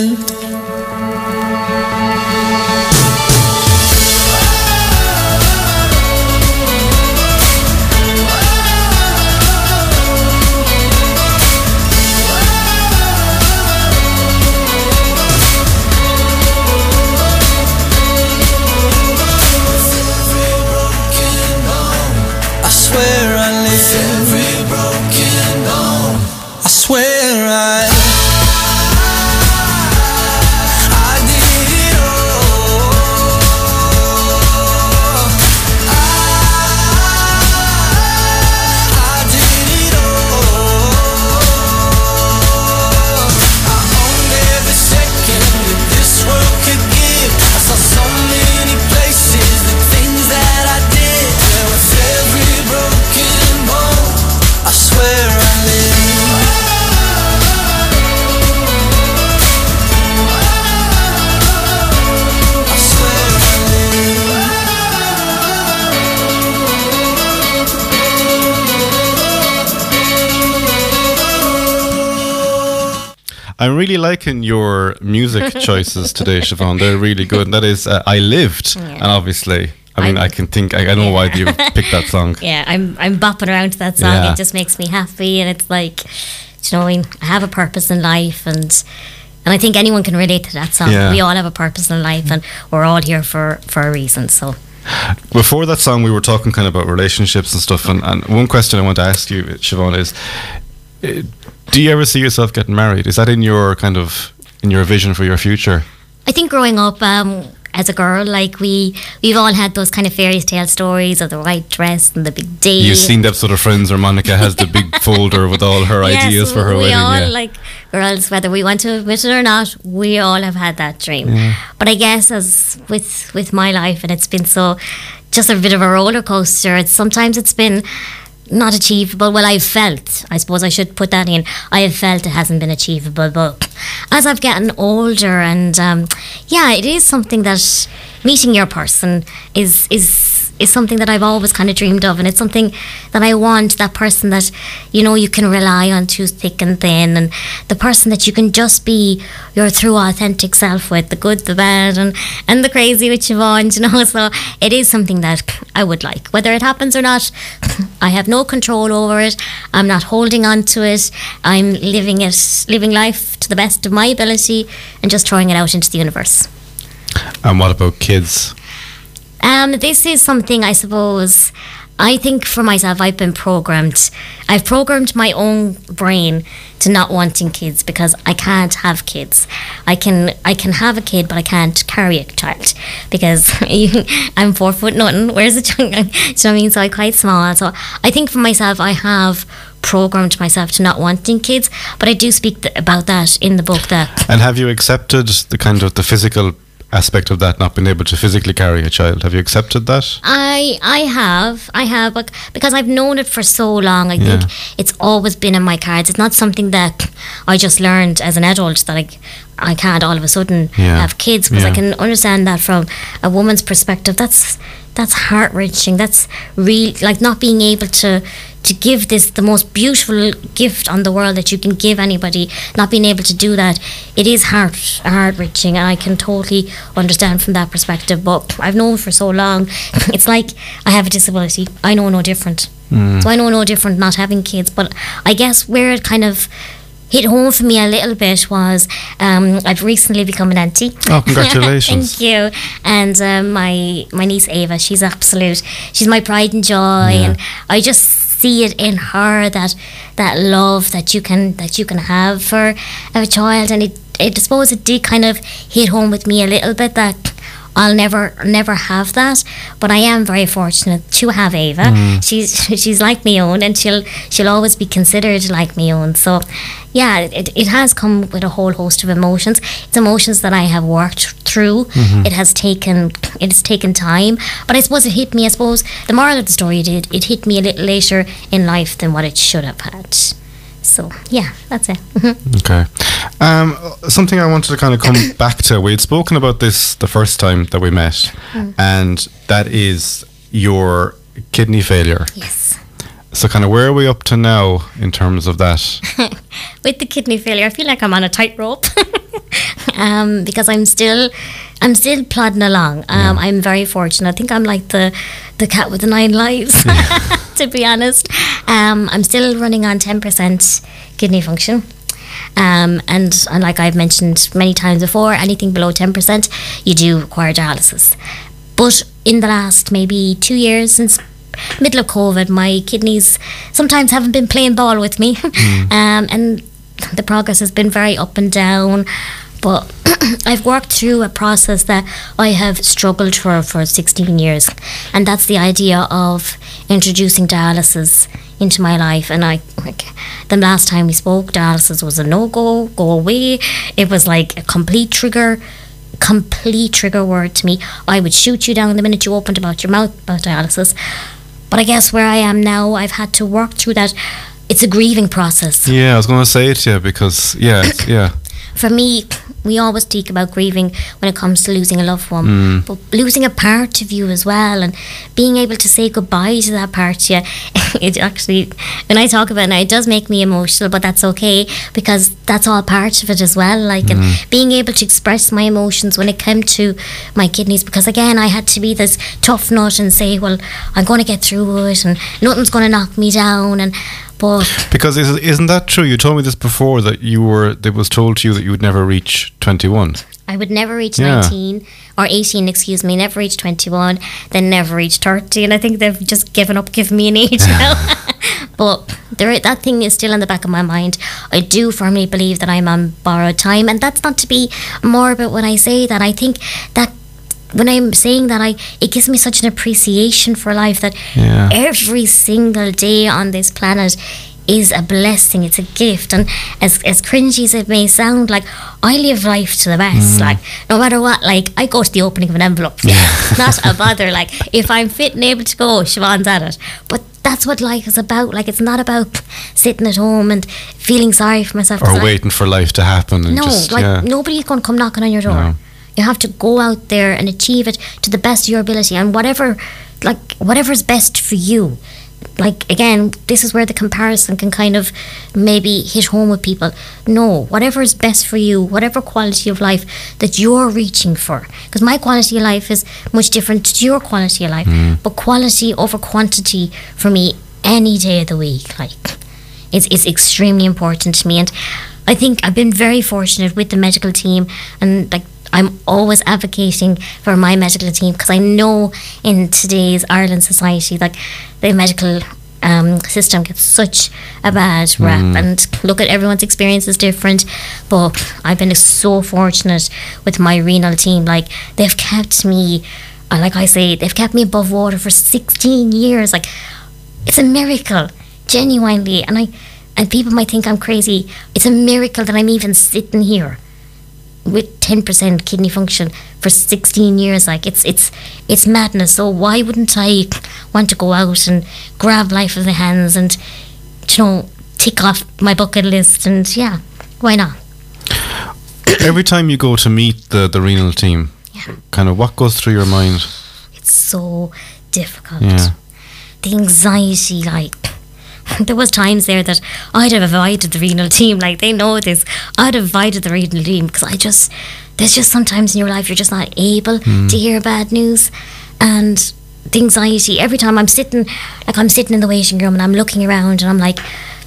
I'm really liking your music choices today, Siobhan. They're really good. And that is uh, I Lived. And obviously, I mean, I'm- I can think, I, I know why you picked that song. Yeah, I'm I'm bopping around to that song. Yeah. It just makes me happy, and it's like, you know, I mean, I have a purpose in life, and and I think anyone can relate to that song. Yeah. We all have a purpose in life, and we're all here for for a reason. So Before that song, we were talking kind of about relationships and stuff. And, and one question I want to ask you, Siobhan, is uh, do you ever see yourself getting married? Is that in your kind of, in your vision for your future? I think growing up um, as a girl, like we we've all had those kind of fairy tale stories of the white dress and the big day. You've seen the episode of Friends where Monica has the big folder with all her Yes, ideas for her we wedding. all yeah. like girls, whether we want to admit it or not, we all have had that dream. But I guess as with with my life, and it's been so just a bit of a roller coaster. It's sometimes it's been not achievable. Well, I've felt. I suppose I should put that in. I have felt it hasn't been achievable, but as I've gotten older, and um, yeah, it is something that meeting your person is is is something that I've always kind of dreamed of, and it's something that I want. That person that you know you can rely on through thick and thin, and the person that you can just be your true authentic self with, the good, the bad, and and the crazy which you want, you know. So it is something that I would like, whether it happens or not. I have no control over it. I'm not holding on to it. I'm living it, living life to the best of my ability, and just throwing it out into the universe. And what about kids? Um, this is something I suppose. I think for myself, I've been programmed. I've programmed my own brain to not wanting kids because I can't have kids. I can I can have a kid, but I can't carry a child because I'm four foot nothing. Where's the child? Do you know what I mean? So I'm quite small. So I think for myself, I have programmed myself to not wanting kids. But I do speak th- about that in the book. That And have you accepted the kind of the physical aspect of that, not being able to physically carry a child? Have you accepted that? I I have I have bec- because I've known it for so long. I Yeah. think it's always been in my cards. It's not something that I just learned as an adult that I I can't all of a sudden Yeah. have kids because I can understand that from a woman's perspective. That's that's heart wrenching. That's real like not being able to to give this the most beautiful gift on the world that you can give anybody. Not being able to do that, it is heart heart wrenching, and I can totally understand from that perspective. But I've known for so long. It's like I have a disability. I know no different. So I know no different not having kids. But I guess where it kind of hit home for me a little bit was um, I've recently become an auntie. Oh, congratulations. Thank you. And um, my my niece Ava, she's absolute. She's my pride and joy, Yeah. and I just see it in her that that love that you can that you can have for a child, and it, it I suppose it did kind of hit home with me a little bit that. I'll never, never have that, but I am very fortunate to have Ava. Mm. She's she's like me own, and she'll she'll always be considered like me own. So, yeah, it, it has come with a whole host of emotions. It's emotions that I have worked through. Mm-hmm. It has taken it has taken time, but I suppose it hit me. I suppose the moral of the story did it hit me a little later in life than what it should have had. So yeah, that's it. Okay. Um, something I wanted to kind of come back to. We had spoken about this the first time that we met, and that is your kidney failure. yes. So, kind of, where are we up to now in terms of that? with the kidney failure, I feel like I'm on a tightrope um, because I'm still, I'm still plodding along. Um, I'm very fortunate. I think I'm like the, the cat with the nine lives, to be honest. Um, I'm still running on ten percent kidney function. Um, and, and like I've mentioned many times before, anything below 10%, you do require dialysis. But in the last maybe two years since middle of COVID, my kidneys sometimes haven't been playing ball with me, um, and the progress has been very up and down. But I've worked through a process that I have struggled for for 16 years, and that's the idea of introducing dialysis into my life. And I, like, the last time we spoke, dialysis was a no go, go away. It was like a complete trigger complete trigger word to me. I would shoot you down the minute you opened about your mouth about dialysis. But I guess where I am now, I've had to work through that. It's a grieving process. Yeah, I was going to say it you because, yeah, yeah. For me, we always speak about grieving when it comes to losing a loved one, mm. but losing a part of you as well, and being able to say goodbye to that part of you. It actually, when I talk about it, now, it does make me emotional, but that's okay because that's all part of it as well. Like, and mm. being able to express my emotions when it came to my kidneys, because again, I had to be this tough nut and say, well, I'm going to get through it, and nothing's going to knock me down, and but Because is, isn't that true? You told me this before that you were, it was told to you that you would never reach 21. I would never reach Yeah. 19 or 18, excuse me, never reach 21, then never reach 30. And I think they've just given up giving me an age now. but there, that thing is still in the back of my mind. I do firmly believe that I'm on borrowed time. And that's not to be morbid when I say that. I think that when I'm saying that, I it gives me such an appreciation for life that Yeah. every single day on this planet is a blessing. It's a gift, and as as cringy as it may sound, like I live life to the best. Mm. Like no matter what, like I go to the opening of an envelope. not a bother. Like if I'm fit and able to go, Siobhan's at it. But that's what life is about. Like it's not about sitting at home and feeling sorry for myself. Or waiting for life to happen and no, just, like yeah. nobody's going to come knocking on your door. No. You have to go out there and achieve it to the best of your ability, and whatever, like whatever's best for you. Like again, this is where the comparison can kind of maybe hit home with people. No, whatever is best for you, whatever quality of life that you're reaching for, because my quality of life is much different to your quality of life. Mm. But quality over quantity for me any day of the week, like is, is extremely important to me and I think I've been very fortunate with the medical team and like I'm always advocating for my medical team because I know in today's Ireland society like the medical um, system gets such a bad rap and look at everyone's experience is different but I've been so fortunate with my renal team like they've kept me uh, like I say they've kept me above water for 16 years like it's a miracle genuinely and i and people might think i'm crazy it's a miracle that i'm even sitting here with 10% kidney function for 16 years like it's it's it's madness so why wouldn't i want to go out and grab life in the hands and you know tick off my bucket list and yeah why not Every time you go to meet the, the renal team, Yeah. kind of what goes through your mind? it's so difficult Yeah. the anxiety like there was times there that I'd have avoided the renal team. Like they know this. I'd have avoided the renal team because I just there's just sometimes in your life you're just not able to mm. hear bad news and the anxiety. Every time I'm sitting like I'm sitting in the waiting room and I'm looking around and I'm like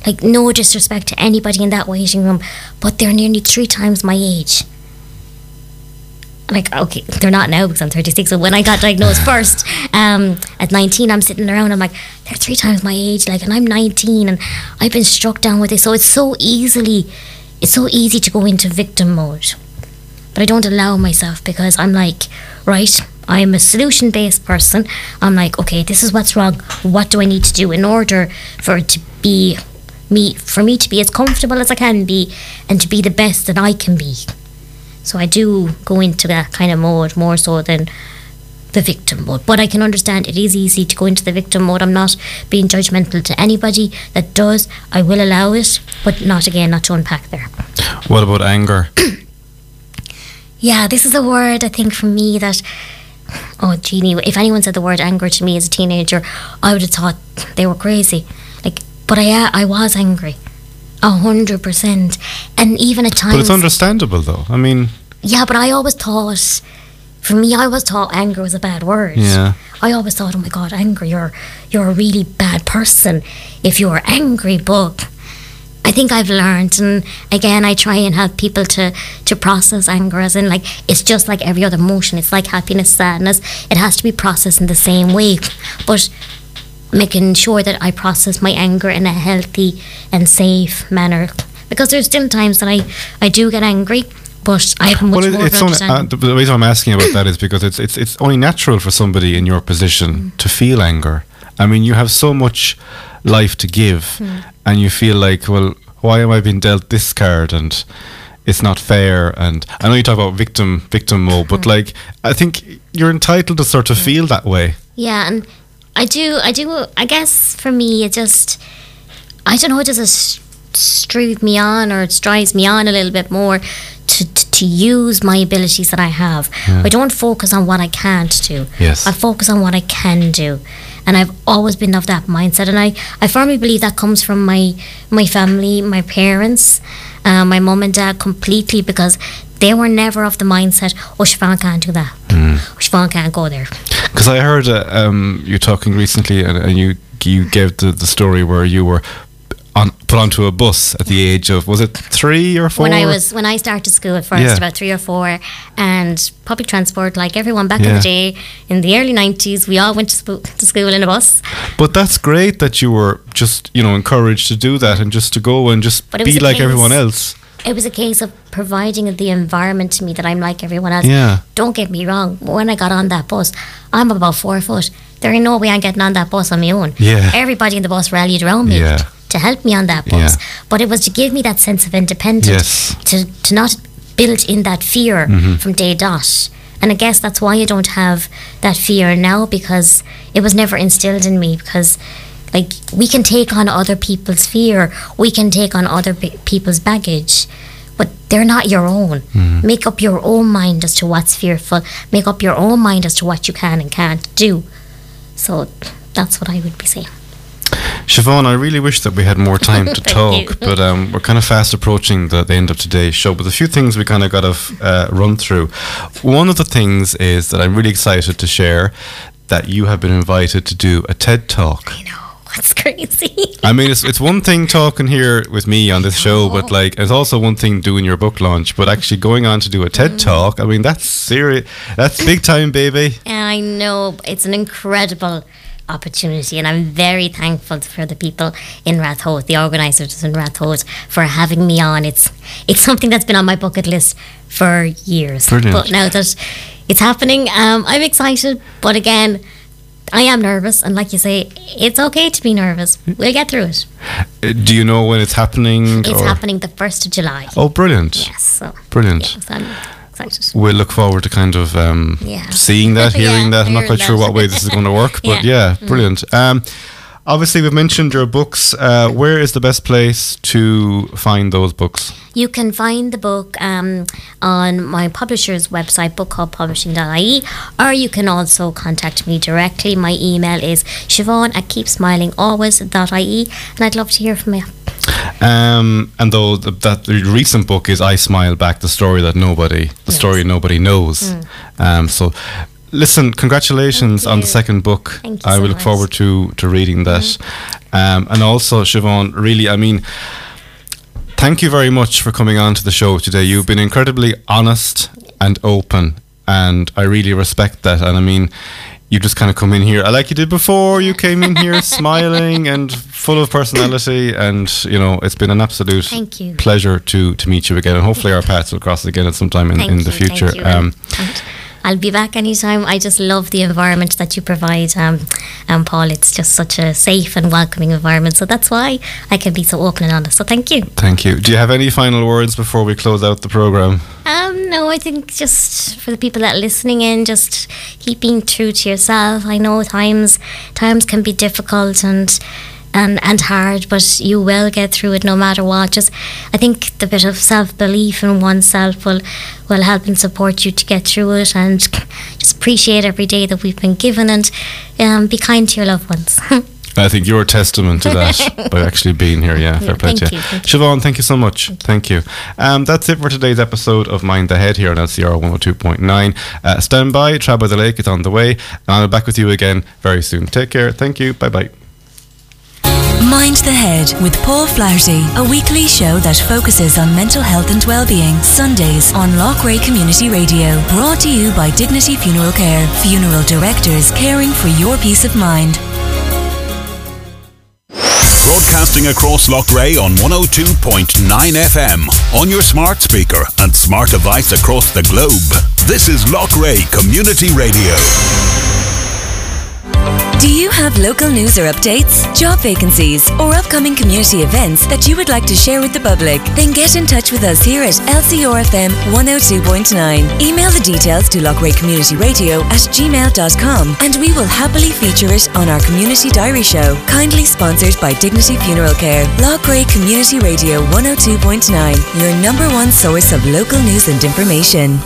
like no disrespect to anybody in that waiting room, but they're nearly three times my age. Like okay, they're not now because I'm 36. So when I got diagnosed first, um, at 19, I'm sitting around. I'm like, they're three times my age. Like, and I'm 19, and I've been struck down with it. So it's so easily, it's so easy to go into victim mode. But I don't allow myself because I'm like, right, I'm a solution based person. I'm like, okay, this is what's wrong. What do I need to do in order for it to be me, for me to be as comfortable as I can be and to be the best that I can be? So I do go into that kind of mode more so than the victim mode. But I can understand it is easy to go into the victim mode. I'm not being judgmental to anybody that does. I will allow it, but not again, not to unpack there. What about anger? Yeah, this is a word I think for me that oh Jeannie, if anyone said the word anger to me as a teenager, I would have thought they were crazy. Like but I I was angry. A hundred percent. And even at times But it's understandable though. I mean, Yeah, but I always thought for me I always thought anger was a bad word. Yeah. I always thought, oh my god, angry, you're you're a really bad person if you're angry, but I think I've learned, and again, I try and help people to to process anger as in like it's just like every other emotion. It's like happiness, sadness. It has to be processed in the same way, but making sure that I process my anger in a healthy and safe manner. Because there's still times that I I do get angry, but I have much well, it, more it's only, uh, the, reason I'm asking about that is because it's it's it's only natural for somebody in your position mm. to feel anger. I mean, you have so much life to give, mm. and you feel like, well, why am I being dealt this card? And it's not fair. And I know you talk about victim victim mode, but mm. like, I think you're entitled to sort of feel that way. Yeah, and I do, I do, I guess for me, it just, I don't know, it just strive me on or it drives me on a little bit more to, to, to use my abilities that I have. I don't focus on what I can't do. Yes. I focus on what I can do. And I've always been of that mindset. And I, I firmly believe that comes from my, my family, my parents, uh, my mum and dad completely because they were never of the mindset, oh, Siobhan can't do that. Oh, Siobhan can't go there. Because I heard uh, um, you talking recently, and, and you you gave the, the story where you were put onto a bus at the age of was it three or four? when I was when I started school at first, Yeah. about three or four, and public transport, like everyone back in the day, in the early nineties, we all went to, spo- to school in a bus. But that's great that you were just you know encouraged to do that and just to go and just But it was be like case- everyone else. It was a case of providing the environment to me that I'm like everyone else. Yeah. Don't get me wrong. When I got on that bus, I'm about four foot. There ain't no way I'm getting on that bus on my own. Yeah. Everybody in the bus rallied around me Yeah. To help me on that bus. Yeah. But it was to give me that sense of independence. Yes. To to not build in that fear Mm-hmm. from day dot. And I guess that's why I don't have that fear now because it was never instilled in me because like we can take on other people's fear we can take on other pe- people's baggage but they're not your own make up your own mind as to what's fearful make up your own mind as to what you can and can't do so that's what i would be saying Siobhan, I really wish that we had more time to talk, but um, we're kind of fast approaching the, the end of today's show. But a few things we kind of got to uh, run through. One of the things is that I'm really excited to share that you have been invited to do a TED talk. i know that's crazy I mean, it's, it's one thing talking here with me on this show, but like, it's also one thing doing your book launch, but actually going on to do a TED talk, I mean, that's serious. That's big time, baby. I know it's an incredible opportunity, and I'm very thankful for the people in Ratoath, the organisers in Ratoath, for having me on. It's it's something that's been on my bucket list for years. Brilliant. But now that it's happening, um, I'm excited. But again, I am nervous, and like you say, it's okay to be nervous. We'll get through it. Uh, Do you know when it's happening? It's or- happening the first of July. Oh, brilliant. Yes, so Brilliant. yes, We'll look forward to kind of um, Yeah. seeing that, hearing Yeah, that. I'm not quite sure what way this is going to work, but yeah, Yeah. Mm. brilliant. Um, obviously, we've mentioned your books. Uh, where is the best place to find those books? You can find the book um, on my publisher's website, bookhubpublishing.ie, or you can also contact me directly. My email is siobhan at keepsmilingalways.ie, and I'd love to hear from you. Um, and though the, that the recent book is "I Smile Back," the story that nobody, the Yes. story nobody knows. Um, so. Listen, congratulations on the second book. Thank you I so will look much. forward to, to reading that. Um, and also, Siobhan, really, I mean, thank you very much for coming on to the show today. You've been incredibly honest and open, and I really respect that. And I mean, you just kind of come in here, like you did before. You came in here smiling and full of personality, and you know, it's been an absolute you. pleasure to to meet you again. And hopefully, our paths will cross again at some time in, Thank in you, the thank future. you. Um, And I'll be back anytime. I just love the environment that you provide, um, um, Paul. It's just such a safe and welcoming environment. So that's why I can be so open and honest. So thank you. thank you. Do you have any final words before we close out the program? Um, no, I think just for the people that are listening in, just keep being true to yourself. I know times times can be difficult and and and hard, but you will get through it no matter what. Just I think the bit of self belief in oneself will will help and support you to get through it, and just appreciate every day that we've been given, and um, be kind to your loved ones. I think you're a testament to that by actually being here. Yeah, fair play to you. you, thank you. Siobhan, thank you so much. Thank you. Um, that's it for today's episode of Mind the Head here on LCR 102.9. Uh, stand by, Trad by the Lake is on the way, and I'll be back with you again very soon. Take care. Thank you. Bye bye. Mind the Head with Paul Flaherty, a weekly show that focuses on mental health and well-being. Sundays on Loughrea Community Radio. Brought to you by Dignity Funeral Care. Funeral directors caring for your peace of mind. Broadcasting across Loughrea on 102.9 FM, on your smart speaker and smart device across the globe. This is Loughrea Community Radio. Do you have local news or updates, job vacancies, or upcoming community events that you would like to share with the public? Then get in touch with us here at LCRFM 102.9. Email the details to Loughrea Community Radio at gmail.com and we will happily feature it on our Community Diary Show, kindly sponsored by Dignity Funeral Care. Loughrea Community Radio 102.9, your number one source of local news and information.